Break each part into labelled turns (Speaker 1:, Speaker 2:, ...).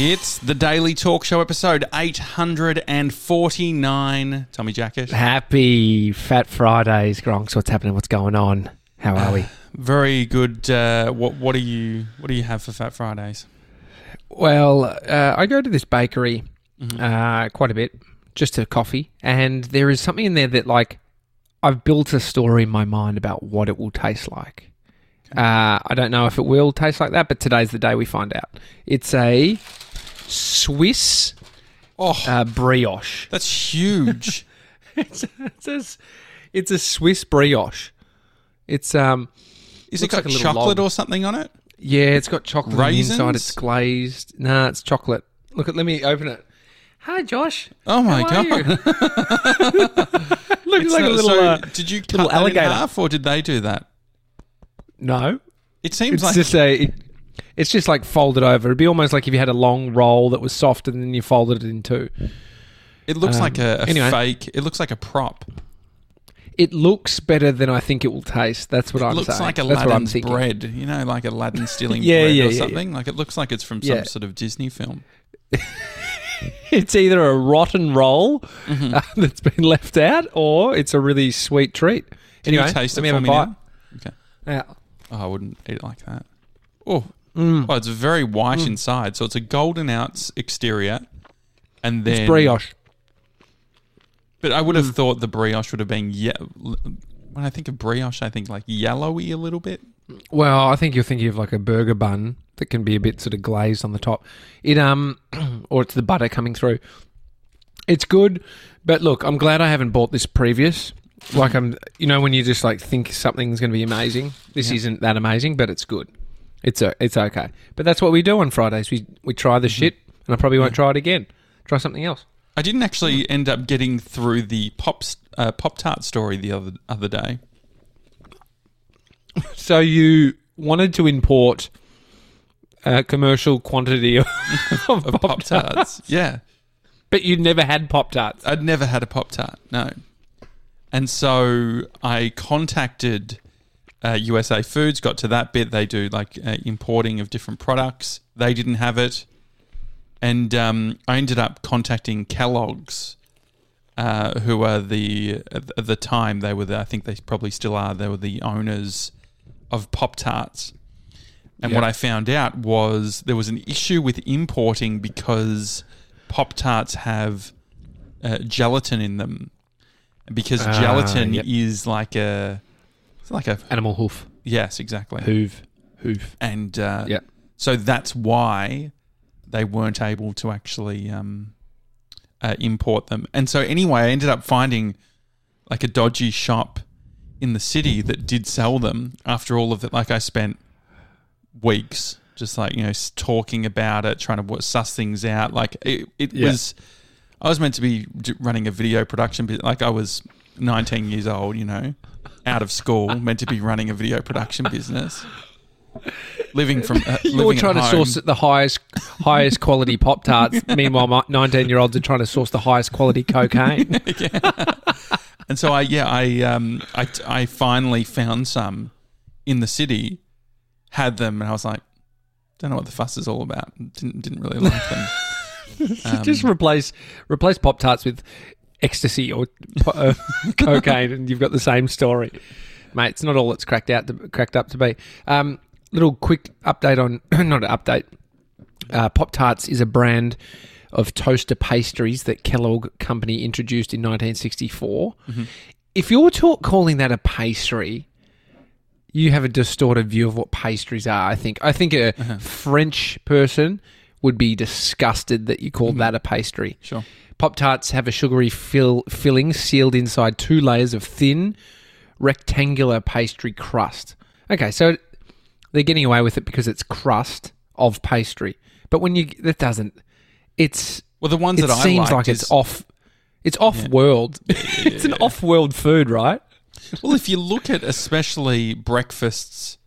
Speaker 1: It's the Daily Talk Show episode 849. Tommy Jackett.
Speaker 2: Happy Fat Fridays, Gronks. What's happening? What's going on? How are we?
Speaker 1: Very good. Uh, what what do you what do you have for Fat Fridays?
Speaker 2: Well, uh, I go to this bakery uh, quite a bit, just to coffee, and there is something in there that, like, I've built a story in my mind about what it will taste like. Uh, I don't know if it will taste like that, but today's the day we find out. It's a Swiss
Speaker 1: Oh,
Speaker 2: uh, brioche.
Speaker 1: that's huge.
Speaker 2: it's, it's, a, it's a Swiss brioche. It's um,
Speaker 1: Is it got
Speaker 2: like a
Speaker 1: chocolate
Speaker 2: log.
Speaker 1: or something on it?
Speaker 2: Yeah, it's got chocolate on the
Speaker 1: Raisins?
Speaker 2: inside. It's glazed. Nah, it's chocolate. Look at. Let me open it. Hi, Josh.
Speaker 1: Oh my god!
Speaker 2: Looks like a little.
Speaker 1: so
Speaker 2: uh,
Speaker 1: did you cut
Speaker 2: little
Speaker 1: that in
Speaker 2: alligator.
Speaker 1: half, or did they do that?
Speaker 2: no,
Speaker 1: It seems
Speaker 2: it's
Speaker 1: like
Speaker 2: just a. it- it's just like folded over. It'd be almost like if you had a long roll that was soft and then you folded it in two.
Speaker 1: it looks
Speaker 2: um,
Speaker 1: like a, a
Speaker 2: anyway.
Speaker 1: fake. It looks like a prop.
Speaker 2: It looks better than I think it will taste. That's what
Speaker 1: It
Speaker 2: I'm
Speaker 1: looks
Speaker 2: saying.
Speaker 1: like Aladdin's bread. You know, like Aladdin stealing
Speaker 2: Yeah,
Speaker 1: bread
Speaker 2: yeah,
Speaker 1: or
Speaker 2: yeah,
Speaker 1: something. Like it looks like it's from some sort of Disney film.
Speaker 2: It's either a rotten roll
Speaker 1: Mm-hmm.
Speaker 2: uh, that's been left out, or it's a really sweet treat.
Speaker 1: Can
Speaker 2: anyway,
Speaker 1: you taste
Speaker 2: let me have a bite.
Speaker 1: now? Okay.
Speaker 2: Yeah.
Speaker 1: Oh, I wouldn't eat it like that. Oh,
Speaker 2: Mm.
Speaker 1: oh it's very white inside. So it's a golden ounce exterior, and then
Speaker 2: It's brioche.
Speaker 1: But I would have thought the brioche would have been ye- When I think of brioche, I think like yellowy a little bit.
Speaker 2: Well, I think you're thinking of like a burger bun that can be a bit sort of glazed on the top. It um, or it's the butter coming through. It's good, but look, I'm glad I haven't bought this previous. Like I'm, you know, when you just like think something's going to be amazing. This
Speaker 1: Yeah.
Speaker 2: isn't that amazing, but it's good. It's a, it's okay. But that's what we do on Fridays. We we try the shit, and I probably won't try it again. Try something else.
Speaker 1: I didn't actually end up getting through the pop uh, pop tart story the other other day.
Speaker 2: So you wanted to import a commercial quantity of, of
Speaker 1: Of pop tarts, yeah.
Speaker 2: but you'd never had pop tarts.
Speaker 1: I'd never had a Pop Tart, no. And so I contacted uh, USA Foods, got to that bit. They do like uh, importing of different products. They didn't have it. And um, I ended up contacting Kellogg's, uh, who are the, at the time, they were the, I think they probably still are, they were the owners of Pop Tarts. And what I found out was there was an issue with importing because Pop Tarts have uh, gelatin in them, because
Speaker 2: Ah,
Speaker 1: gelatin
Speaker 2: yep.
Speaker 1: is like a, it's like a
Speaker 2: Animal hoof.
Speaker 1: yes, exactly,
Speaker 2: Hoof. Hoof.
Speaker 1: and uh,
Speaker 2: Yeah.
Speaker 1: so that's why they weren't able to actually um, uh, import them. And so anyway, I ended up finding like a dodgy shop in the city that did sell them. After all of it, like I spent weeks just like you know talking about it, trying to suss things out. Like it, it
Speaker 2: Yeah.
Speaker 1: was. I was meant to be running a video production, bus- like I was 19 years old, you know, out of school, meant to be running a video production business, living from. Uh,
Speaker 2: You were
Speaker 1: living at
Speaker 2: trying to
Speaker 1: home.
Speaker 2: source the highest highest quality Pop Tarts. Meanwhile, nineteen year olds are trying to source the highest quality cocaine.
Speaker 1: And so I, yeah, I, um, I, I finally found some in the city, had them, and I was like, don't know what the fuss is all about. Didn't, didn't really like them. Um,
Speaker 2: Just replace replace Pop Tarts with ecstasy or uh, cocaine, and you've got the same story, mate. It's not all it's cracked out to, cracked up to be. Um, little quick update on not an update. Uh, Pop Tarts is a brand of toaster pastries that Kellogg Company introduced in 1964. If you're talk, calling that a pastry, you have a distorted view of what pastries are. I think. I think a French person would be disgusted that you call that a pastry.
Speaker 1: Sure.
Speaker 2: Pop Tarts have a sugary fill, filling sealed inside two layers of thin, rectangular pastry crust. Okay, so they're getting away with it because it's crust of pastry. But when you that doesn't, it's
Speaker 1: Well, the ones
Speaker 2: it
Speaker 1: that I
Speaker 2: seems like
Speaker 1: is,
Speaker 2: it's off. It's off world. it's an off world food, right?
Speaker 1: well, if you look at especially breakfasts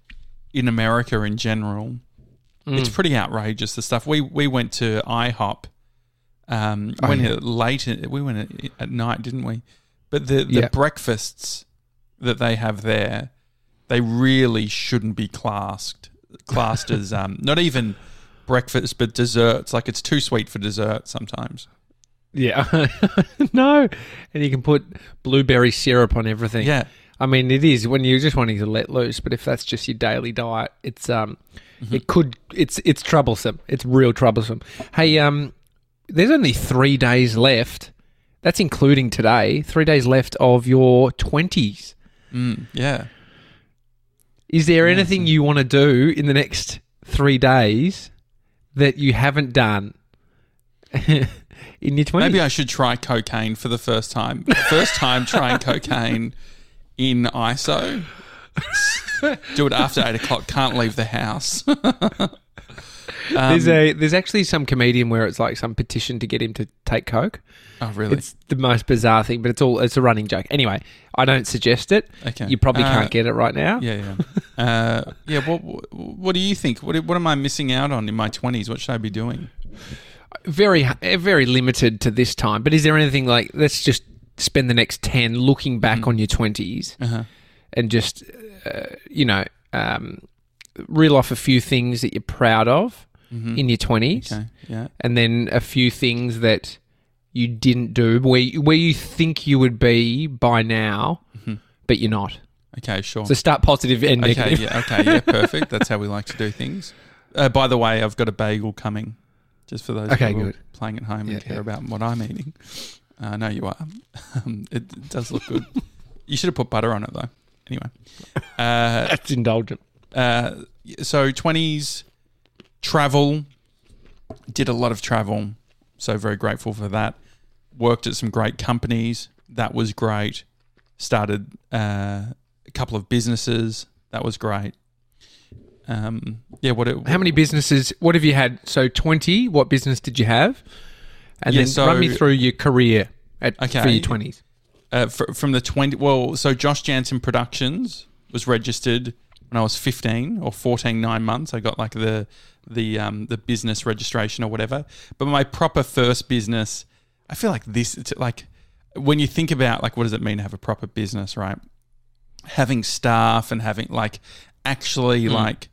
Speaker 1: in America in general, it's
Speaker 2: Mm.
Speaker 1: pretty outrageous. The stuff we we went to IHOP. Um,
Speaker 2: Oh,
Speaker 1: when
Speaker 2: yeah.
Speaker 1: late, we went at, at night, didn't we? But the the
Speaker 2: Yeah.
Speaker 1: breakfasts that they have there, they really shouldn't be classed classed as um, not even breakfast, but desserts like it's too sweet for dessert sometimes.
Speaker 2: Yeah, no, and you can put blueberry syrup on everything.
Speaker 1: Yeah,
Speaker 2: I mean it is when you're just wanting to let loose. But if that's just your daily diet, it's um,
Speaker 1: Mm-hmm.
Speaker 2: it could it's it's troublesome. It's real troublesome. Hey, um, there's only three days left. That's including today. Three days left of your twenties.
Speaker 1: mm, yeah.
Speaker 2: Is there anything you want to do in the next three days that you haven't done in your twenties?
Speaker 1: Maybe I should try cocaine for the first time. First time trying cocaine in ISO. Do it after eight o'clock. Can't leave the house.
Speaker 2: There's a there's actually some comedian where it's like some petition to get him to take coke.
Speaker 1: oh, really?
Speaker 2: It's the most bizarre thing, but it's all it's a running joke. Anyway, I don't suggest it.
Speaker 1: Okay.
Speaker 2: You probably
Speaker 1: Uh,
Speaker 2: can't get it right now.
Speaker 1: Yeah, yeah. Uh, yeah. What, what What do you think? What What am I missing out on in my twenties? What should I be doing?
Speaker 2: Very eh, very limited to this time. But is there anything like let's just spend the next ten looking back on your twenties
Speaker 1: Uh-huh.
Speaker 2: and just uh, you know um, reel off a few things that you're proud of in your twenties,
Speaker 1: Mm-hmm. Okay. Yeah.
Speaker 2: and then a few things that you didn't do where where you think you would be by now, but you're not.
Speaker 1: Okay. Sure.
Speaker 2: So start positive and
Speaker 1: Okay.
Speaker 2: negative.
Speaker 1: Yeah. Okay. Yeah. Perfect. That's how we like to do things. Uh, by the way, I've got a bagel coming, just for those
Speaker 2: Okay,
Speaker 1: people
Speaker 2: good.
Speaker 1: playing at home
Speaker 2: Yeah,
Speaker 1: and care
Speaker 2: yeah.
Speaker 1: about what I'm eating. Uh, I know you are. Um, it, it does look good. you should have put butter on it though. Anyway. Uh,
Speaker 2: That's indulgent.
Speaker 1: uh, so twenties travel did a lot of travel so very grateful for that worked at some great companies that was great started uh, a couple of businesses that was great um, yeah what it,
Speaker 2: How many businesses? What have you had? So twenty. What business did you have? And
Speaker 1: Yeah,
Speaker 2: then
Speaker 1: so-
Speaker 2: run me through your career at for your twenties.
Speaker 1: uh, fr- from the 20 well so josh janssen productions was registered when i was 15 or 14 nine months i got like the the um, the business registration or whatever. But my proper first business i feel like this it's like when you think about like what does it mean to have a proper business right? Having staff and having like actually like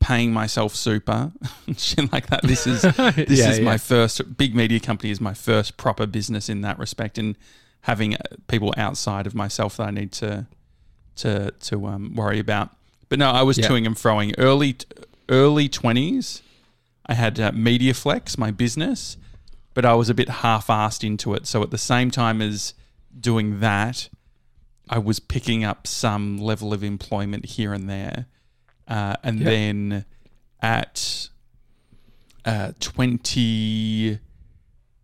Speaker 1: paying myself super shit like that. This is this
Speaker 2: Yeah,
Speaker 1: is my first big media company is my first proper business in that respect and having uh, people outside of myself that I need to to to um, worry about. But no, I was
Speaker 2: Yeah.
Speaker 1: toing and froing early early twenties. I had uh, MediaFlex, my business, but I was a bit half-assed into it. So at the same time as doing that, I was picking up some level of employment here and there, uh, and
Speaker 2: Yeah.
Speaker 1: then at uh, twenty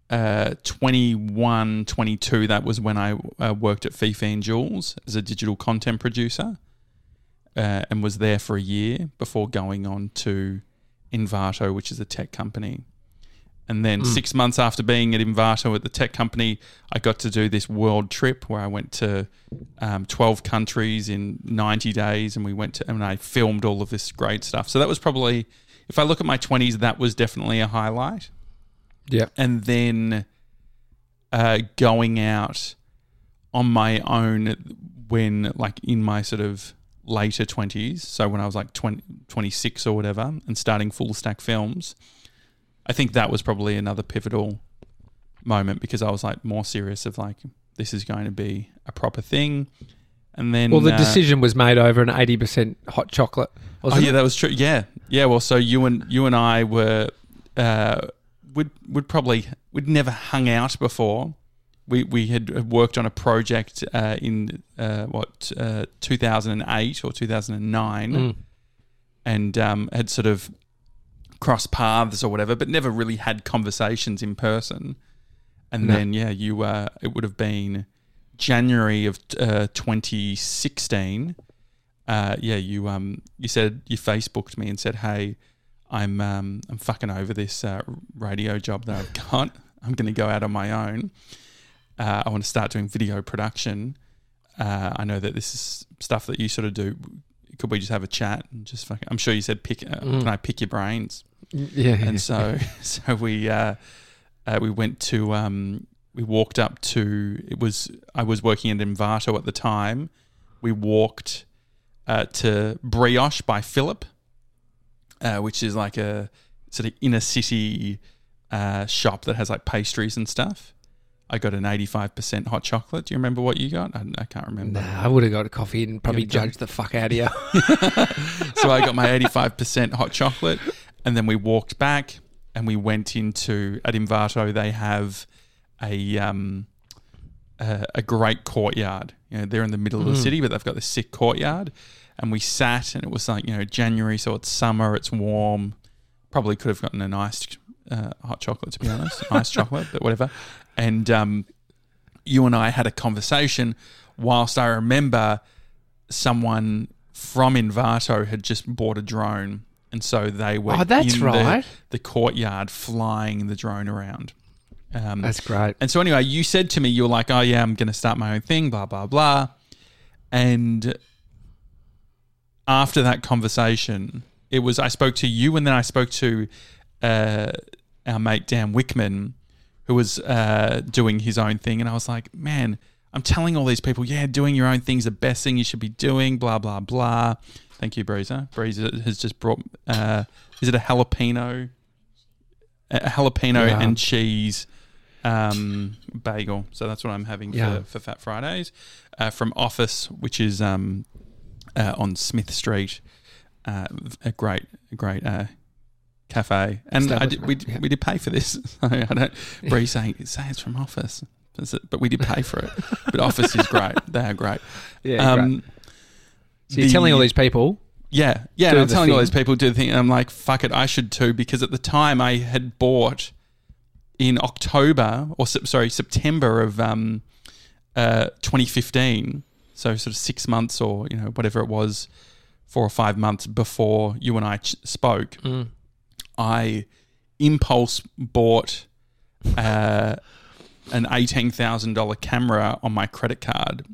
Speaker 1: uh, 21, 22, that was when I uh, worked at FIFA and Jules as a digital content producer uh, and was there for a year before going on to Envato, which is a tech company. And then six months after being at Envato at the tech company, I got to do this world trip where I went to um, 12 countries in 90 days and we went to, and I filmed all of this great stuff. So that was probably, if I look at my 20s, that was definitely a highlight
Speaker 2: Yeah.
Speaker 1: and then uh, going out on my own when like in my sort of later 20s so when i was like 20, 26 or whatever and starting full stack films i think that was probably another pivotal moment because i was like more serious of like this is going to be a proper thing and then
Speaker 2: Well, the
Speaker 1: uh,
Speaker 2: decision was made over an eighty percent hot chocolate.
Speaker 1: Oh yeah,
Speaker 2: it?
Speaker 1: that was true. Yeah, yeah. Well, so you and you and I were uh, would would probably we'd never hung out before. We we had worked on a project uh, in uh, what uh, two thousand and eight or two thousand and nine,
Speaker 2: Mm.
Speaker 1: and um, had sort of crossed paths or whatever, but never really had conversations in person. And
Speaker 2: No.
Speaker 1: then yeah, you uh, it would have been January of uh, 2016. Uh, yeah, you um you said you Facebooked me and said, "Hey, I'm um I'm fucking over this uh, radio job that I've got. I'm going to go out on my own. Uh, I want to start doing video production. Uh, I know that this is stuff that you sort of do. Could we just have a chat and just fucking? I'm sure you said pick. Uh,
Speaker 2: Mm.
Speaker 1: Can I pick your brains?
Speaker 2: Yeah.
Speaker 1: and so so we uh, uh, we went to um, we walked up to it was I was working at Envato at the time. We walked uh, to Brioche by Philip, uh, which is like a sort of inner city uh, shop that has like pastries and stuff. I got an 85% hot chocolate. Do you remember what you got? I, I can't remember.
Speaker 2: Nah, I would have got a coffee and probably judged the fuck out of you.
Speaker 1: so I got my 85% hot chocolate, and then we walked back and we went into at Envato. They have a um, a, a great courtyard. You know, they're in the middle of the
Speaker 2: Mm.
Speaker 1: city, but they've got this sick courtyard. And we sat, and it was like you know January, so it's summer, it's warm. Probably could have gotten an iced uh, hot chocolate to be honest, iced chocolate, but whatever. And um, you and I had a conversation. Whilst I remember someone from Envato had just bought a drone, and so they were
Speaker 2: Oh, that's
Speaker 1: in the- the, courtyard flying the drone around. Um,
Speaker 2: That's great.
Speaker 1: and so anyway, you said to me, you were like, "Oh yeah, I'm going to start my own thing." Blah blah blah. And after that conversation, it was I spoke to you, and then I spoke to uh, our mate Dan Wickman, who was uh, doing his own thing, and I was like, "Man, I'm telling all these people, yeah, doing your own thing's the best thing you should be doing." Blah blah blah. Thank you, Breezer. Breezer has just brought. Uh, is it a jalapeno? A jalapeno
Speaker 2: Yeah.
Speaker 1: and cheese um, bagel. So that's what I'm having
Speaker 2: Yeah.
Speaker 1: for, for Fat Fridays uh, from Office, which is um, uh, on Smith Street. Uh, a great, a great uh, cafe, and I did, we
Speaker 2: yeah.
Speaker 1: we did pay for this. So I don't. Bree saying say it's from Office, but we did pay for it. but Office is great. They are great.
Speaker 2: Yeah, great.
Speaker 1: Um,
Speaker 2: So you're telling all these people,
Speaker 1: yeah, yeah. And I'm
Speaker 2: the
Speaker 1: telling all these people to do the thing. And I'm like, fuck it, I should too, because at the time I had bought in October or sorry September of um, uh, 2015. So sort of six months or you know whatever it was, four or five months before you and I ch- spoke.
Speaker 2: Mm.
Speaker 1: I impulse bought uh, an eighteen thousand dollar camera on my credit card,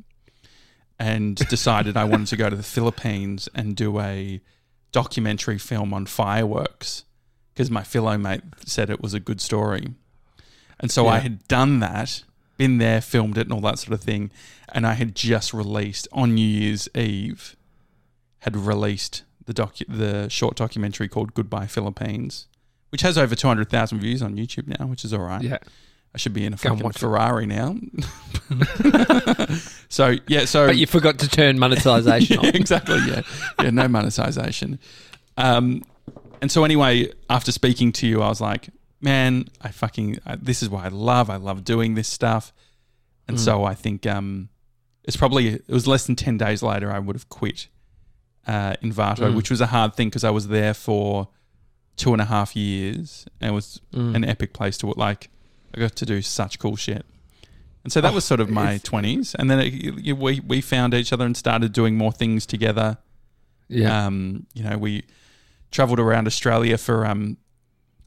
Speaker 1: and decided I wanted to go to the Philippines and do a documentary film on fireworks because my philo mate said it was a good story, and so I had done that, been there, filmed it, and all that sort of thing, and I had just released on New Year's Eve, had released the docu- the short documentary called Goodbye Philippines, which has over two hundred thousand views on YouTube now, which is all right.
Speaker 2: yeah,
Speaker 1: I should be in a
Speaker 2: Go
Speaker 1: fucking
Speaker 2: watch it.
Speaker 1: Ferrari now. so yeah, so
Speaker 2: but you forgot to turn monetization
Speaker 1: yeah,
Speaker 2: on.
Speaker 1: exactly. Yeah, yeah, no monetization. Um, and so anyway, after speaking to you, I was like, man, I fucking I, this is what I love. I love doing this stuff. And
Speaker 2: Mm.
Speaker 1: so I think um, it's probably it was less than ten days later I would have quit uh, Envato,
Speaker 2: Mm.
Speaker 1: which was a hard thing because I was there for two and a half years, and it was
Speaker 2: Mm.
Speaker 1: an epic place to work. like. I got to do such cool shit. And so that
Speaker 2: Oh,
Speaker 1: was sort of my twenties, and then it, you- we we found each other and started doing more things together.
Speaker 2: Yeah,
Speaker 1: Um, you know, we traveled around Australia for um,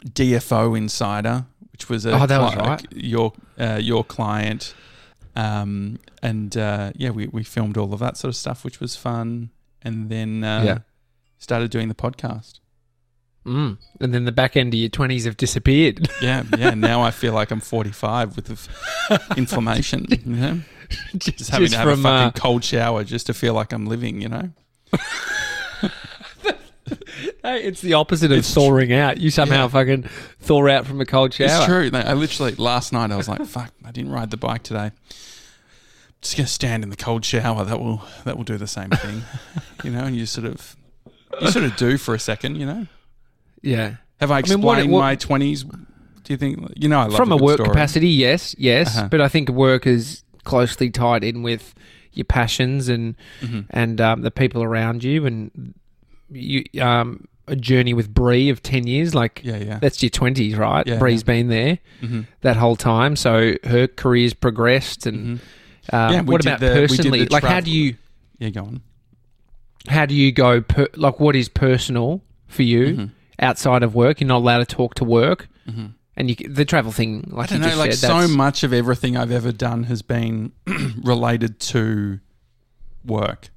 Speaker 1: DFO Insider, which was a
Speaker 2: Oh, that was right.
Speaker 1: your uh, your client, um, and uh, yeah, we we filmed all of that sort of stuff, which was fun, and then uh,
Speaker 2: Yeah.
Speaker 1: started doing the podcast.
Speaker 2: mm. and then the back end of your twenties have disappeared.
Speaker 1: Yeah, yeah. now I feel like I'm 45 with the f- inflammation. You know, just having to have a fucking
Speaker 2: uh,
Speaker 1: cold shower just to feel like I'm living. You know.
Speaker 2: Hey, it's the opposite of
Speaker 1: It's
Speaker 2: thawing out. You somehow
Speaker 1: Yeah.
Speaker 2: fucking thaw out from a cold shower.
Speaker 1: It's true. I literally last night I was like, "Fuck! I didn't ride the bike today. Just gonna stand in the cold shower. That will that will do the same thing, you know." And you sort of you sort of do for a second, you know.
Speaker 2: Yeah.
Speaker 1: Have I
Speaker 2: I mean, what-
Speaker 1: explained
Speaker 2: what-
Speaker 1: my twenties? Do you think you know? I love
Speaker 2: From
Speaker 1: a,
Speaker 2: work
Speaker 1: story.
Speaker 2: capacity, yes, yes.
Speaker 1: Uh-huh.
Speaker 2: But I think work is closely tied in with your passions and
Speaker 1: Mhm.
Speaker 2: and um, the people around you and you um, a journey with Bree of ten years. Like
Speaker 1: Yeah, yeah.
Speaker 2: that's your twenties, right?
Speaker 1: Yeah,
Speaker 2: Bree's
Speaker 1: yeah.
Speaker 2: been there
Speaker 1: hmm
Speaker 2: that whole time, so her career's progressed. And
Speaker 1: hmm
Speaker 2: um,
Speaker 1: Yeah,
Speaker 2: what about
Speaker 1: the-
Speaker 2: personally? Like, how do you
Speaker 1: Yeah, go on.
Speaker 2: how do you go? Per, like, what is personal for you
Speaker 1: Mhm.
Speaker 2: outside of work? You're not allowed to talk to work,
Speaker 1: hmm
Speaker 2: and you the travel thing, like
Speaker 1: I don't know. Like
Speaker 2: said,
Speaker 1: so much of everything I've ever done has been related to work.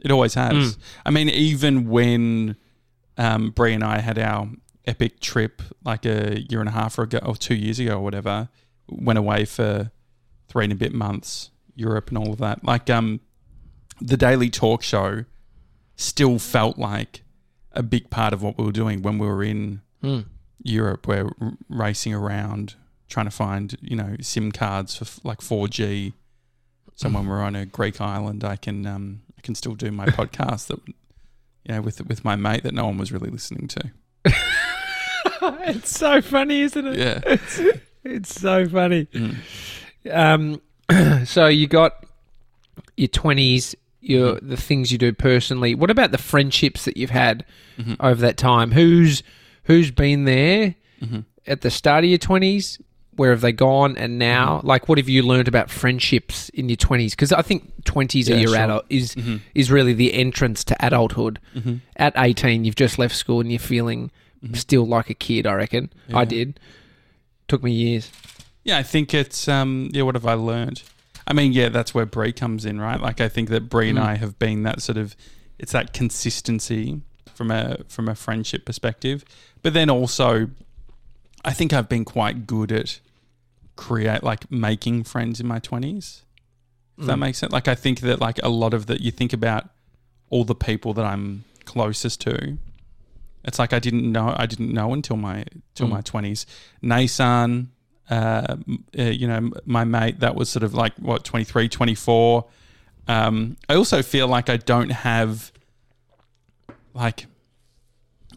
Speaker 1: It always has.
Speaker 2: Mm.
Speaker 1: I mean, even when um, Bree and I had our epic trip like a year and a half ago or two years ago or whatever, went away for three and a bit months, Europe and all of that. Like um, the daily talk show still felt like a big part of what we were doing when we were in
Speaker 2: Mm.
Speaker 1: Europe, we're r- racing around trying to find you know SIM cards for f- like 4G. So when we're on a Greek island, I can um, I can still do my podcast that you know with with my mate that no one was really listening to.
Speaker 2: it's so funny, isn't it?
Speaker 1: Yeah.
Speaker 2: It's so funny.
Speaker 1: Mm.
Speaker 2: Um, so you got your twenties, your the things you do personally. What about the friendships that you've had
Speaker 1: Mhm.
Speaker 2: over that time? Who's who's been there
Speaker 1: Mhm.
Speaker 2: at the start of your twenties? Where have they gone? And now,
Speaker 1: Mm-hmm.
Speaker 2: like, what have you learned about friendships in your twenties? Because I think twenties
Speaker 1: Yeah,
Speaker 2: are your
Speaker 1: sure.
Speaker 2: adult is
Speaker 1: Mhm.
Speaker 2: is really the entrance to adulthood.
Speaker 1: Mhm.
Speaker 2: At eighteen, you've just left school and you're feeling still like a kid. I reckon I did. Took me years.
Speaker 1: Yeah, I think it's um yeah, what have I learned? I mean, yeah, that's where Bree comes in, right? Like I think that Bree and
Speaker 2: Mm.
Speaker 1: I have been that sort of it's that consistency from a from a friendship perspective. But then also I think I've been quite good at create like making friends in my twenties. If that
Speaker 2: Mm.
Speaker 1: makes sense. Like I think that like a lot of that you think about all the people that I'm closest to. It's like I didn't know I didn't know until my till
Speaker 2: Mm.
Speaker 1: my twenties. Nasan, uh, uh, you know, my mate that was sort of like what 23, 24. Um, I also feel like I don't have like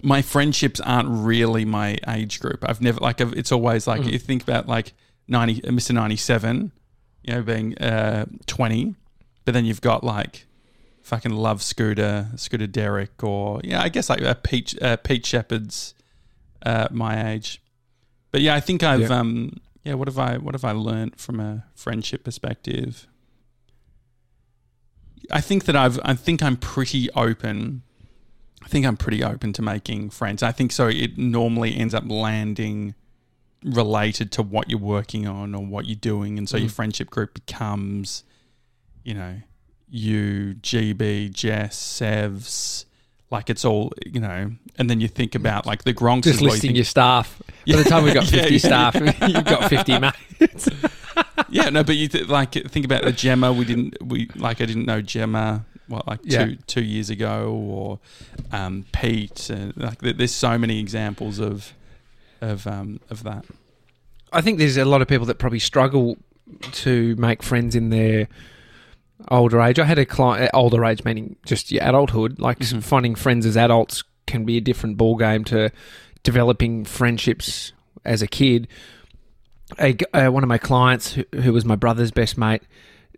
Speaker 1: my friendships aren't really my age group. I've never like I've, it's always like
Speaker 2: Mm.
Speaker 1: you think about like ninety uh, Mr. ninety seven, you know, being uh, twenty, but then you've got like fucking love Scooter, Scooter Derek, or yeah, I guess like uh, Pete uh, Pete Shepard's uh, my age. But yeah, I think I've
Speaker 2: Yeah.
Speaker 1: um yeah. What have I what have I learned from a friendship perspective? I think that I've I think I'm pretty open. I think I'm pretty open to making friends. I think so. It normally ends up landing related to what you're working on or what you're doing, and so your
Speaker 2: Mhm.
Speaker 1: friendship group becomes, you know, you, GB, Jess, Sevs, like it's all you know. And then you think about like the Gronks.
Speaker 2: Just
Speaker 1: is what you
Speaker 2: listing
Speaker 1: think-
Speaker 2: your staff. By the time we've got 50
Speaker 1: yeah,
Speaker 2: staff, you've got 50 mates.
Speaker 1: yeah, no, but you th- like think about the Gemma. We didn't we like I didn't know Gemma what like
Speaker 2: Yeah.
Speaker 1: two two years ago or um, Pete and like there's so many examples of of um, of that.
Speaker 2: I think there's a lot of people that probably struggle to make friends in their older age. I had a client, older age meaning just your adulthood. Like
Speaker 1: Mhm.
Speaker 2: finding friends as adults can be a different ball game to developing friendships as a kid. A, uh, one of my clients, who, who was my brother's best mate,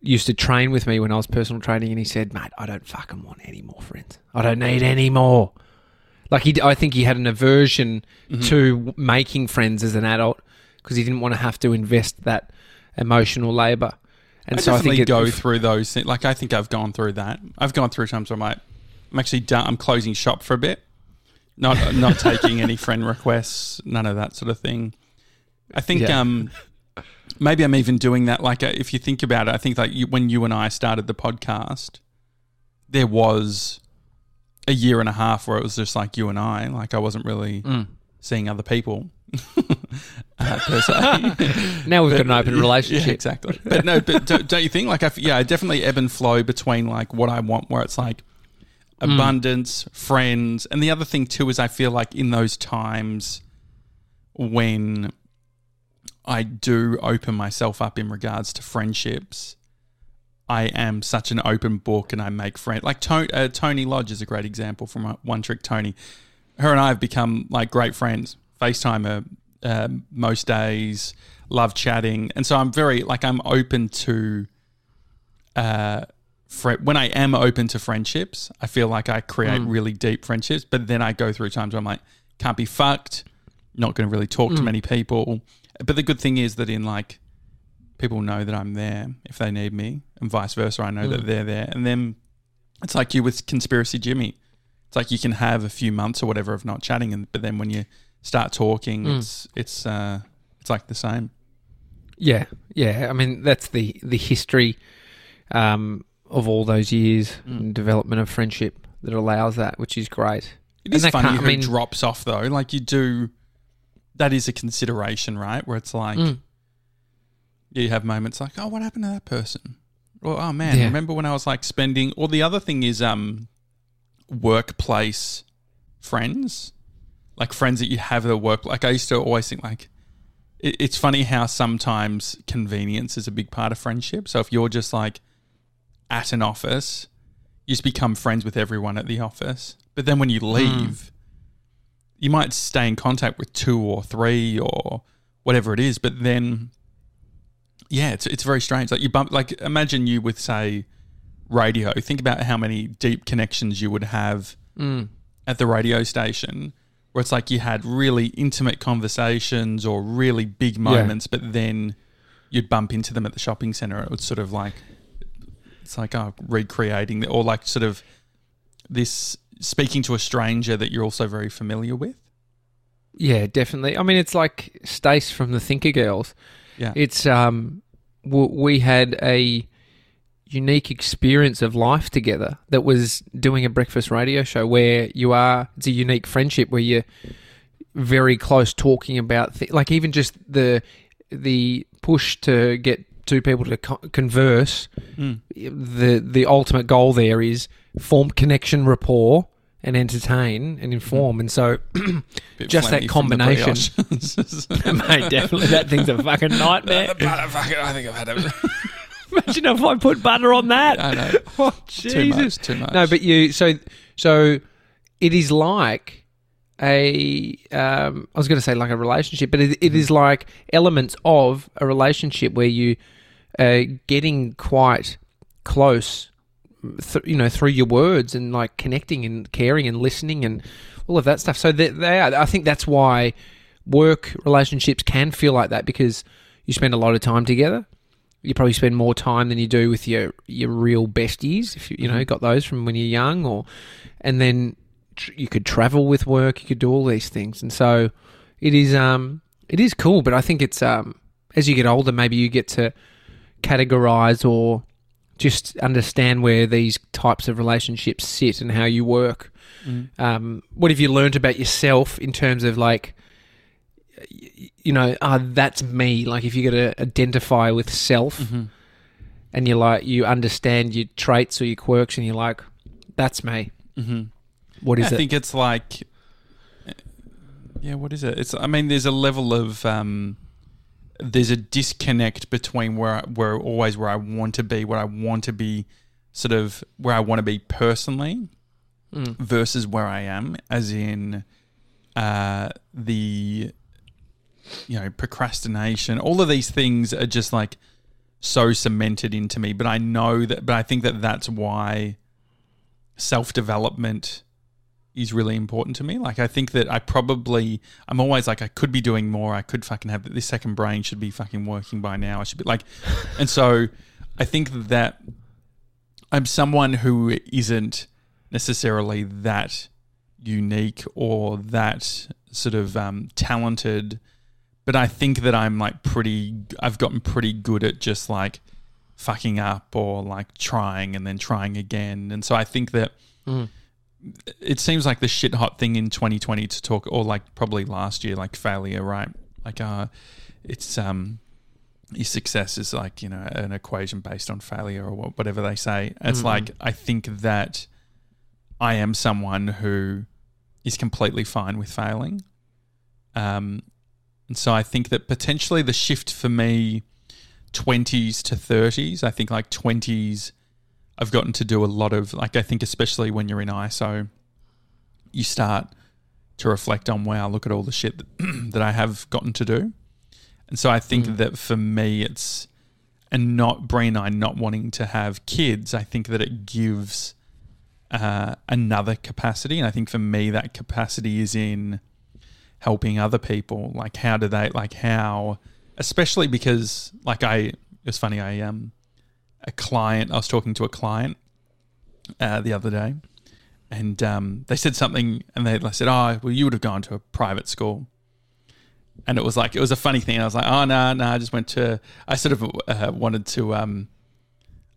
Speaker 2: used to train with me when I was personal training, and he said, "Mate, I don't fucking want any more friends. I don't need any more." Like he, I think he had an aversion
Speaker 1: Mhm.
Speaker 2: to making friends as an adult because he didn't want to have to invest that emotional labor. And
Speaker 1: I
Speaker 2: so I
Speaker 1: definitely
Speaker 2: think it,
Speaker 1: go through those. Things. Like I think I've gone through that. I've gone through times where I'm like, I'm actually done. I'm closing shop for a bit. Not not taking any friend requests. None of that sort of thing. I think
Speaker 2: Yeah.
Speaker 1: um, maybe I'm even doing that. Like uh, if you think about it, I think like you, when you and I started the podcast, there was a year and a half where it was just like you and I. Like I wasn't really
Speaker 2: Mm.
Speaker 1: seeing other people. uh, per se.
Speaker 2: now we've got an open relationship.
Speaker 1: Yeah, exactly. But no, but don't, don't you think like I, yeah, I definitely ebb and flow between like what I want, where it's like
Speaker 2: Mm.
Speaker 1: abundance, friends, and the other thing too is I feel like in those times when I do open myself up in regards to friendships. I am such an open book, and I make friends. Like uh, Tony Lodge is a great example from uh, One Trick Tony. Her and I have become like great friends. FaceTime her uh, most days. Love chatting, and so I'm very like I'm open to. Uh, fri when I am open to friendships, I feel like I create
Speaker 2: Mm.
Speaker 1: really deep friendships. But then I go through times where I'm like, can't be fucked. Not going to really talk to
Speaker 2: Mm.
Speaker 1: many people. But the good thing is that in like people know that I'm there if they need me, and vice versa. I know that
Speaker 2: Mm.
Speaker 1: they're there, and then it's like you with conspiracy Jimmy. It's like you can have a few months or whatever of not chatting, and but then when you start talking,
Speaker 2: Mm.
Speaker 1: it's it's uh, it's like the same.
Speaker 2: Yeah, yeah. I mean, that's the the history um, of all those years
Speaker 1: Mm.
Speaker 2: and development of friendship that allows that, which is great.
Speaker 1: It
Speaker 2: And
Speaker 1: is funny
Speaker 2: I
Speaker 1: who
Speaker 2: mean-
Speaker 1: drops off though. Like you do, that is a consideration, right? Where it's like
Speaker 2: Mm.
Speaker 1: you have moments like, oh, what happened to that person? Or oh man,
Speaker 2: Yeah.
Speaker 1: remember when I was like spending? Or the other thing is um, workplace friends. Like friends that you have at work. Like I used to always think like it, it's funny how sometimes convenience is a big part of friendship. So if you're just like at an office, you just become friends with everyone at the office. But then when you leave, you might stay in contact with two or three or whatever it is. But then, yeah, it's it's very strange. Like you bump, like imagine you with say radio. Think about how many deep connections you would have
Speaker 2: Mm.
Speaker 1: at the radio station where it's like you had really intimate conversations or really big moments, but then you'd bump into them at the shopping center. It was sort of like it's like oh, recreating or like sort of this speaking to a stranger that you're also very familiar with.
Speaker 2: Yeah, definitely. I mean, it's like Stace from the Thinker Girls.
Speaker 1: Yeah.
Speaker 2: It's um, w- we had a unique experience of life together that was doing a breakfast radio show where you are. It's a unique friendship where you're very close, talking about th- like even just the the push to get two people to co- converse. Mm. The the ultimate goal there is form connection, rapport. And entertain and inform, and so Just that
Speaker 1: flammy from the
Speaker 2: combination. Mate, definitely. That thing's a fucking nightmare.
Speaker 1: I think I've had it.
Speaker 2: Imagine if I put butter on that.
Speaker 1: I know.
Speaker 2: Oh,
Speaker 1: Too
Speaker 2: Jesus.
Speaker 1: much. Too much.
Speaker 2: No, but you, so, so it is like a, um, I was going to say like a relationship, but it, it is like elements of a relationship where you are getting quite close, th- you know, through your words and like connecting and caring and listening and all of that stuff. So they, they are, I think that's why work relationships can feel like that because you spend a lot of time together. You probably spend more time than you do with your your real besties if you you know got those from when you're young, or and then tr- you could travel with work. You could do all these things, and so it is um it is cool. But I think it's um as you get older, maybe you get to categorize or just understand where these types of relationships sit and how you work. Um, what have you learned about yourself in terms of like, you know, ah, that's me. Like if you got to identify with self,
Speaker 1: Mm-hmm.
Speaker 2: and you like you understand your traits or your quirks, and you're like, that's me.
Speaker 1: Mhm.
Speaker 2: What is
Speaker 1: I
Speaker 2: it?
Speaker 1: I think it's like, yeah, what is it? It's. I mean, there's a level of um, there's a disconnect between where I, where always where I want to be, where I want to be, sort of where I want to be personally,
Speaker 2: Mm.
Speaker 1: versus where I am, as in uh, the you know procrastination. All of these things are just like so cemented into me. But I know that. But I think that that's why self development is really important to me. Like I think that I probably I'm always like I could be doing more. I could fucking have this second brain should be fucking working by now. I should be like and so I think that I'm someone who isn't necessarily that unique or that sort of um, talented, but I think that I'm like pretty. I've gotten pretty good at just like fucking up or like trying and then trying again, and so I think that
Speaker 2: Mm.
Speaker 1: it seems like the shit hot thing in 2020 to talk, or like probably last year, like failure, right? Like, uh, it's um, your success is like you know an equation based on failure or wha- whatever they say. It's
Speaker 2: Mhm.
Speaker 1: like I think that I am someone who is completely fine with failing, um, and so I think that potentially the shift for me, 20s to 30s, I think like 20s. I've gotten to do a lot of like I think especially when you're in ISO, you start to reflect on wow, look at all the shit that, that I have gotten to do. And so I think
Speaker 2: Mm.
Speaker 1: that for me it's and not Bree and I not wanting to have kids, I think that it gives uh, another capacity. And I think for me that capacity is in helping other people. Like how do they like how especially because like I it's funny, I um a client I was talking to a client uh, the other day and um, they said something and they, they said, Oh, well you would have gone to a private school. And it was like it was a funny thing. I was like, oh no, no, I just went to. I sort of uh, wanted to. Um,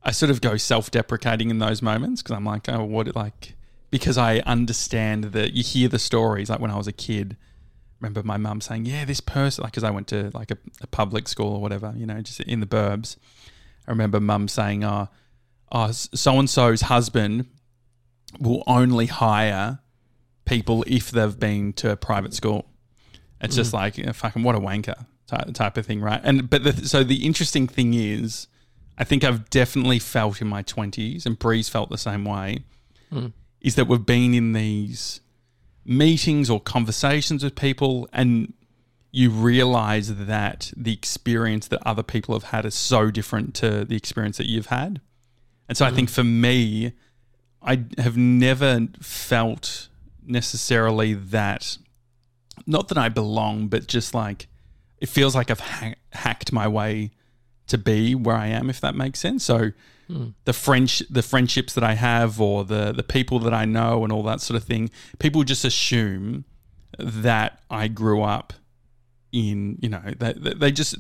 Speaker 1: I sort of go self-deprecating in those moments because I'm like, oh, what like because I understand that you hear the stories. Like when I was a kid, remember my mum saying, yeah, this person, like because I went to like a, a public school or whatever, you know, just in the burbs. I remember mum saying, oh, oh so and so's husband will only hire people if they've been to a private school. It's
Speaker 2: Mm.
Speaker 1: just like you know, fucking what a wanker type, type of thing, right? And but the, so the interesting thing is, I think I've definitely felt in my twenties, and Breeze felt the same way,
Speaker 2: Mm.
Speaker 1: is that we've been in these meetings or conversations with people, and you realize that the experience that other people have had is so different to the experience that you've had. And so I mm-hmm. think for me, I have never felt necessarily that, not that I belong, but just like it feels like I've ha- hacked my way to be where I am, if that makes sense. So hmm. the French, the friendships that I have, or the the people that I know, and all that sort of thing, people just assume that I grew up in, you know, they, they just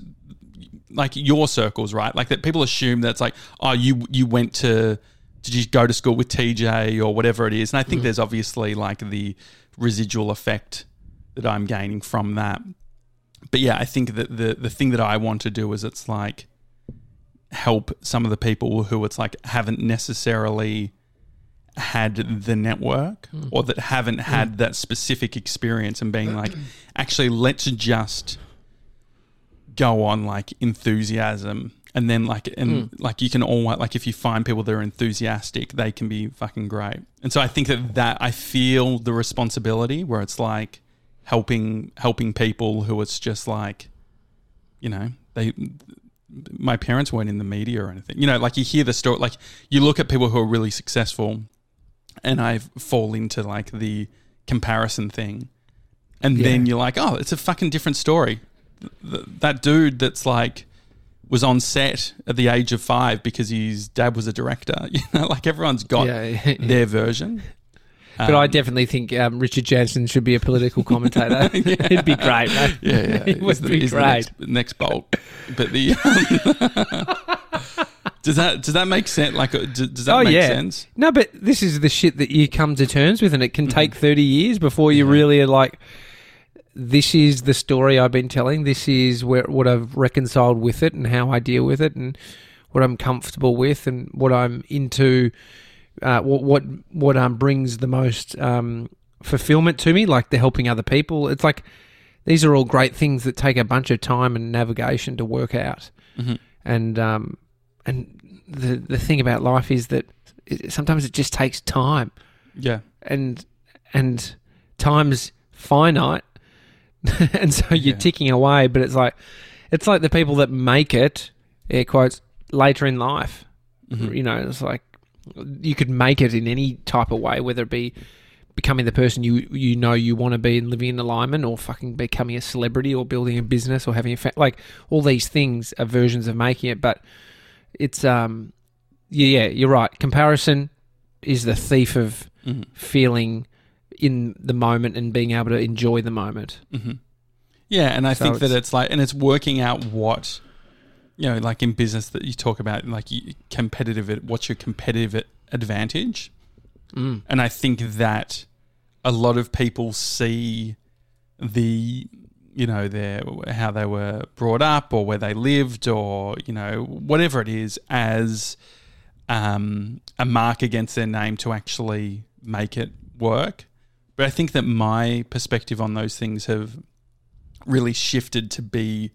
Speaker 1: like your circles, right? Like that people assume that's like, oh, you you went to did you go to school with TJ or whatever it is? And I think hmm. there's obviously like the residual effect that I'm gaining from that. But yeah, I think that the the thing that I want to do is it's like help some of the people who it's like haven't necessarily had the network hmm. or that haven't hmm. had that specific experience and being like actually let's just go on like enthusiasm and then like and hmm. like you can all like if you find people that are enthusiastic they can be fucking great. And so i think that that i feel the responsibility where it's like helping helping people who it's just like you know they my parents weren't in the media or anything you know like you hear the story like you look at people who are really successful and i fall into like the comparison thing and then you're like oh it's a fucking different story Th- that dude that's like was on set at the age of five because his dad was a director. You know, like everyone's got
Speaker 2: Yeah, yeah.
Speaker 1: their version.
Speaker 2: But I
Speaker 1: Um,
Speaker 2: definitely think um, Richard Janssen should be a political commentator. It'd be great, mate.
Speaker 1: yeah, yeah,
Speaker 2: it would
Speaker 1: the-
Speaker 2: be great.
Speaker 1: next, next bolt. But the does that does that make sense? Like, uh, does, that
Speaker 2: Oh,
Speaker 1: make
Speaker 2: yeah.
Speaker 1: sense?
Speaker 2: No, but this is the shit that you come to terms with, and it
Speaker 1: Mm-hmm.
Speaker 2: can take 30 years before you really are like, this is the story I've been telling. This is where what I've reconciled with it and how I deal with it and what I'm comfortable with and what I'm into, uh, what, what, what um, brings the most um, fulfillment to me, like the helping other people. It's like, these are all great things that take a bunch of time and navigation to work out.
Speaker 1: Mhm.
Speaker 2: And, um, and the, the thing about life is that it, sometimes it just takes time
Speaker 1: Yeah,
Speaker 2: and and time's finite and so you're
Speaker 1: Yeah.
Speaker 2: ticking away but it's like it's like the people that make it air quotes later in life
Speaker 1: Mhm.
Speaker 2: you know it's like you could make it in any type of way whether it be becoming the person you you know you want to be and living in alignment or fucking becoming a celebrity or building a business or having a fa- like all these things are versions of making it but it's um yeah, yeah you're right comparison is the thief of
Speaker 1: Mhm.
Speaker 2: feeling in the moment and being able to enjoy the moment.
Speaker 1: hmm Yeah, and I
Speaker 2: So
Speaker 1: think that
Speaker 2: it's-
Speaker 1: it's like, and it's working out what, you know, like in business that you talk about, like competitive. What's your competitive advantage?
Speaker 2: Mm.
Speaker 1: And I think that a lot of people see the, you know, their how they were brought up or where they lived or you know whatever it is as um, a mark against their name to actually make it work. But I think that my perspective on those things have really shifted to be.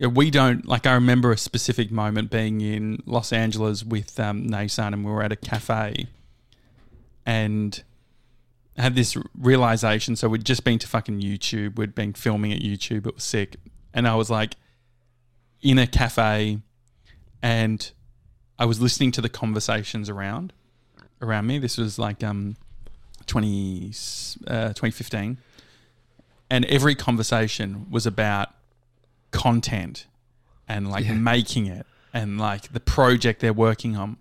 Speaker 1: Know, we don't like. I remember a specific moment being in Los Angeles with um, and we were at a cafe, and had this realization. So we'd just been to fucking YouTube. We'd been filming at YouTube. It was sick, and I was like in a cafe, and I was listening to the conversations around around me. This was like um 20, uh, 2015. And every conversation was about content and like
Speaker 2: Yeah.
Speaker 1: making it and like the project they're working on.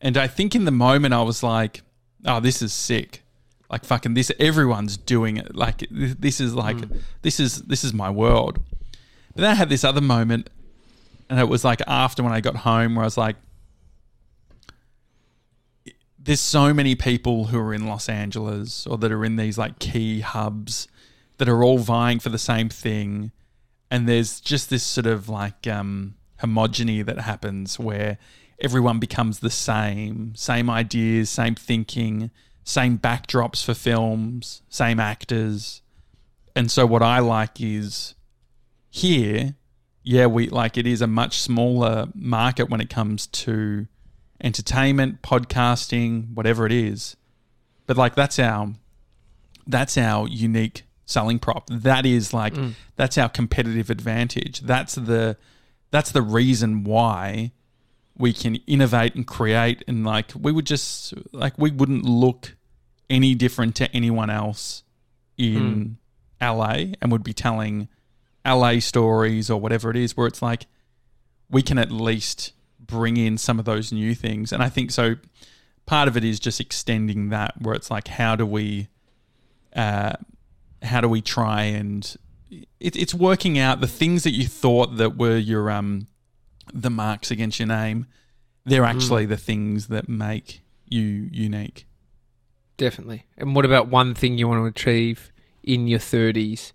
Speaker 1: And I think in the moment I was like, oh, this is sick. Like fucking this, everyone's doing it. Like this is like, hmm. this is, this is my world. But then I had this other moment and it was like after when I got home where I was like, there's so many people who are in Los Angeles or that are in these like key hubs that are all vying for the same thing. And there's just this sort of like um, homogeny that happens where everyone becomes the same, same ideas, same thinking, same backdrops for films, same actors. And so what I like is here, yeah, we like it is a much smaller market when it comes to entertainment, podcasting, whatever it is. But like that's our that's our unique selling prop. That is like that's our competitive advantage. That's the that's the reason why we can innovate and create and like we would just like we wouldn't look any different to anyone else in LA and would be telling LA stories or whatever it is where it's like we can at least bring in some of those new things and I think so part of it is just extending that where it's like how do we uh how do we try and it, it's working out the things that you thought that were your um the marks against your name they're actually the things that make you unique
Speaker 2: Definitely. And what about one thing you want to achieve in your 30s?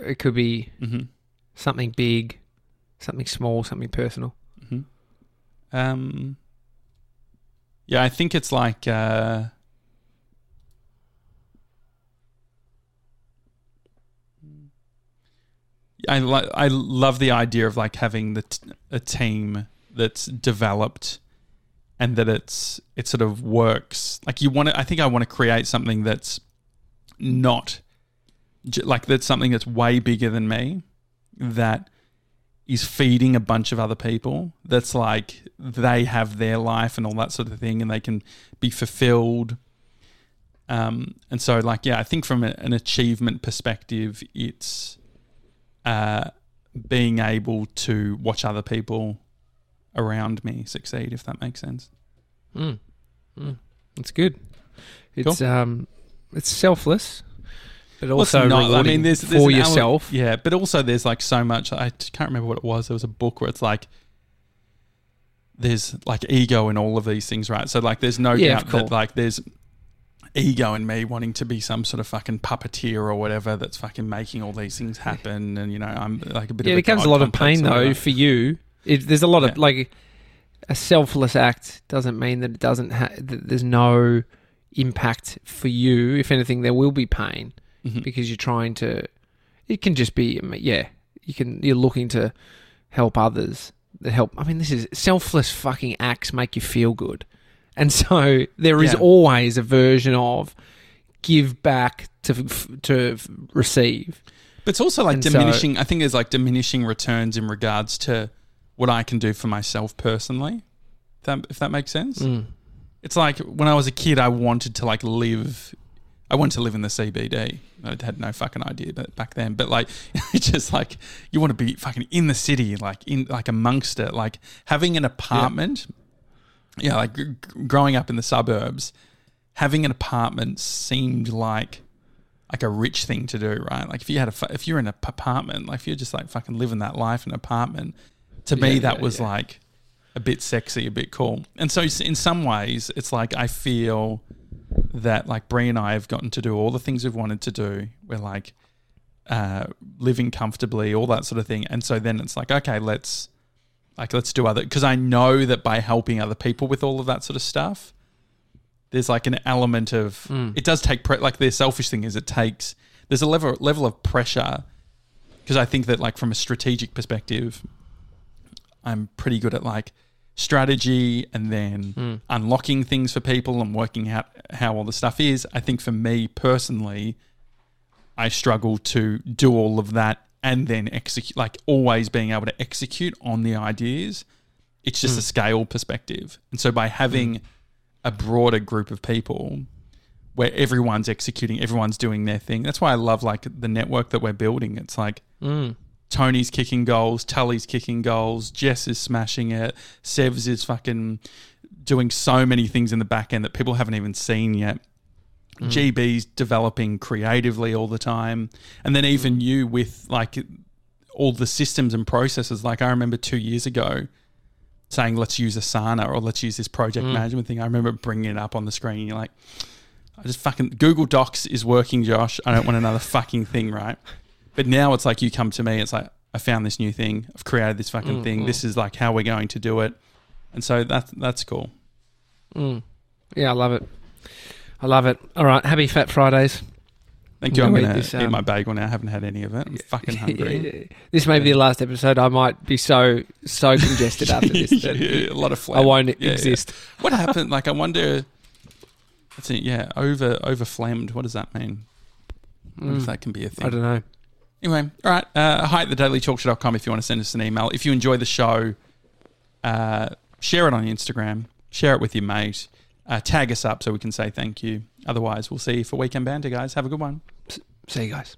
Speaker 2: It could be
Speaker 1: mm-hmm.
Speaker 2: something big, something small, something personal.
Speaker 1: Um, yeah, I think it's like uh, I li- I love the idea of like having the t- a team that's developed and that it's it sort of works. Like you want to, I think I want to create something that's not like that's something that's way bigger than me that is feeding a bunch of other people that's like they have their life and all that sort of thing and they can be fulfilled um, and so like yeah i think from an achievement perspective it's uh, being able to watch other people around me succeed if that makes sense
Speaker 2: Mm. Mm. It's good. It's um, it's selfless, but
Speaker 1: Well, it's
Speaker 2: also
Speaker 1: not-
Speaker 2: rewarding
Speaker 1: there's- there's
Speaker 2: for
Speaker 1: an ele-
Speaker 2: yourself.
Speaker 1: yeah, but also there's like so much. I t- can't remember what it was. There was a book where it's like there's like ego in all of these things, right? So like there's no
Speaker 2: Yeah,
Speaker 1: doubt that like there's ego in me wanting to be some sort of fucking puppeteer or whatever that's fucking making all these things happen, and you know I'm like a bit.
Speaker 2: Yeah, it becomes a lot of pain though for you. It, there's a lot of like a selfless act doesn't mean that it doesn't. Ha- that there's no impact for you. If anything, there will be pain
Speaker 1: Mhm.
Speaker 2: because you're trying to. It can just be yeah. You can you're looking to help others that help. I mean, this is selfless fucking acts make you feel good, and so there is
Speaker 1: Yeah.
Speaker 2: always a version of give back to to receive.
Speaker 1: But it's also like
Speaker 2: And so-
Speaker 1: diminishing. I think there's like diminishing returns in regards to what I can do for myself personally. If that, if that makes sense.
Speaker 2: Mm.
Speaker 1: It's like when I was a kid, I wanted to like live. I wanted to live in the CBD. I had no fucking idea but back then. But like, it's just like you want to be fucking in the city, like in like amongst it, like having an apartment. Yeah, like g- growing up in the suburbs, having an apartment seemed like like a rich thing to do, right? Like if you had a fu- if you're in an apartment, like if you're just like fucking living that life in an apartment, to me
Speaker 2: Yeah,
Speaker 1: that
Speaker 2: yeah,
Speaker 1: was
Speaker 2: yeah.
Speaker 1: like a bit sexy, a bit cool. And so in some ways, it's like I feel that like Bree and I have gotten to do all the things we've wanted to do. We're like uh, living comfortably, all that sort of thing. And so then it's like, okay, let's like let's do other because I know that by helping other people with all of that sort of stuff, there's like an element of
Speaker 2: Mm.
Speaker 1: it does take pre- like the selfish thing is it takes there's a level level of pressure because I think that like from a strategic perspective, I'm pretty good at like strategy and then
Speaker 2: Mm.
Speaker 1: unlocking things for people and working out how all the stuff is. I think for me personally, I struggle to do all of that and then execute, like always being able to execute on the ideas. It's just a scale perspective. And so by having a broader group of people where everyone's executing, everyone's doing their thing, that's why I love like the network that we're building. It's like,
Speaker 2: Mm.
Speaker 1: Tony's kicking goals, Tully's kicking goals, Jess is smashing it, Sevs is fucking doing so many things in the back end that people haven't even seen yet. Mm. GB's developing creatively all the time. And then even mm. you with like all the systems and processes. Like I remember two years ago saying, let's use Asana or let's use this project mm. management thing. I remember bringing it up on the screen. And you're like, I just fucking Google Docs is working, Josh. I don't want another fucking thing, right? But now it's like you come to me. It's like I found this new thing. I've created this fucking thing. This is like how we're going to do it, and so that's that's cool.
Speaker 2: Mm. Yeah, I love it. I love it. All right, happy Fat Fridays.
Speaker 1: Thank you.
Speaker 2: I'm
Speaker 1: going
Speaker 2: eat
Speaker 1: to
Speaker 2: this,
Speaker 1: eat
Speaker 2: um,
Speaker 1: my bagel now. I haven't had any of it. I'm fucking hungry.
Speaker 2: this may be the last episode. I might be so so congested after this that
Speaker 1: Yeah, a lot of
Speaker 2: I won't
Speaker 1: Yeah, yeah.
Speaker 2: exist.
Speaker 1: What happened? Like, I wonder. That's it. Yeah, over over flamed. What does that mean? I wonder if
Speaker 2: Mm,
Speaker 1: that can be a thing.
Speaker 2: I don't know.
Speaker 1: Anyway, all right. Uh, hi at thedailytalkshow.com if you want to send us an email. If you enjoy the show, uh, share it on Instagram. Share it with your mate. Uh, tag us up so we can say thank you. Otherwise, we'll see you for Weekend Banter, guys. Have a good one.
Speaker 2: See you guys.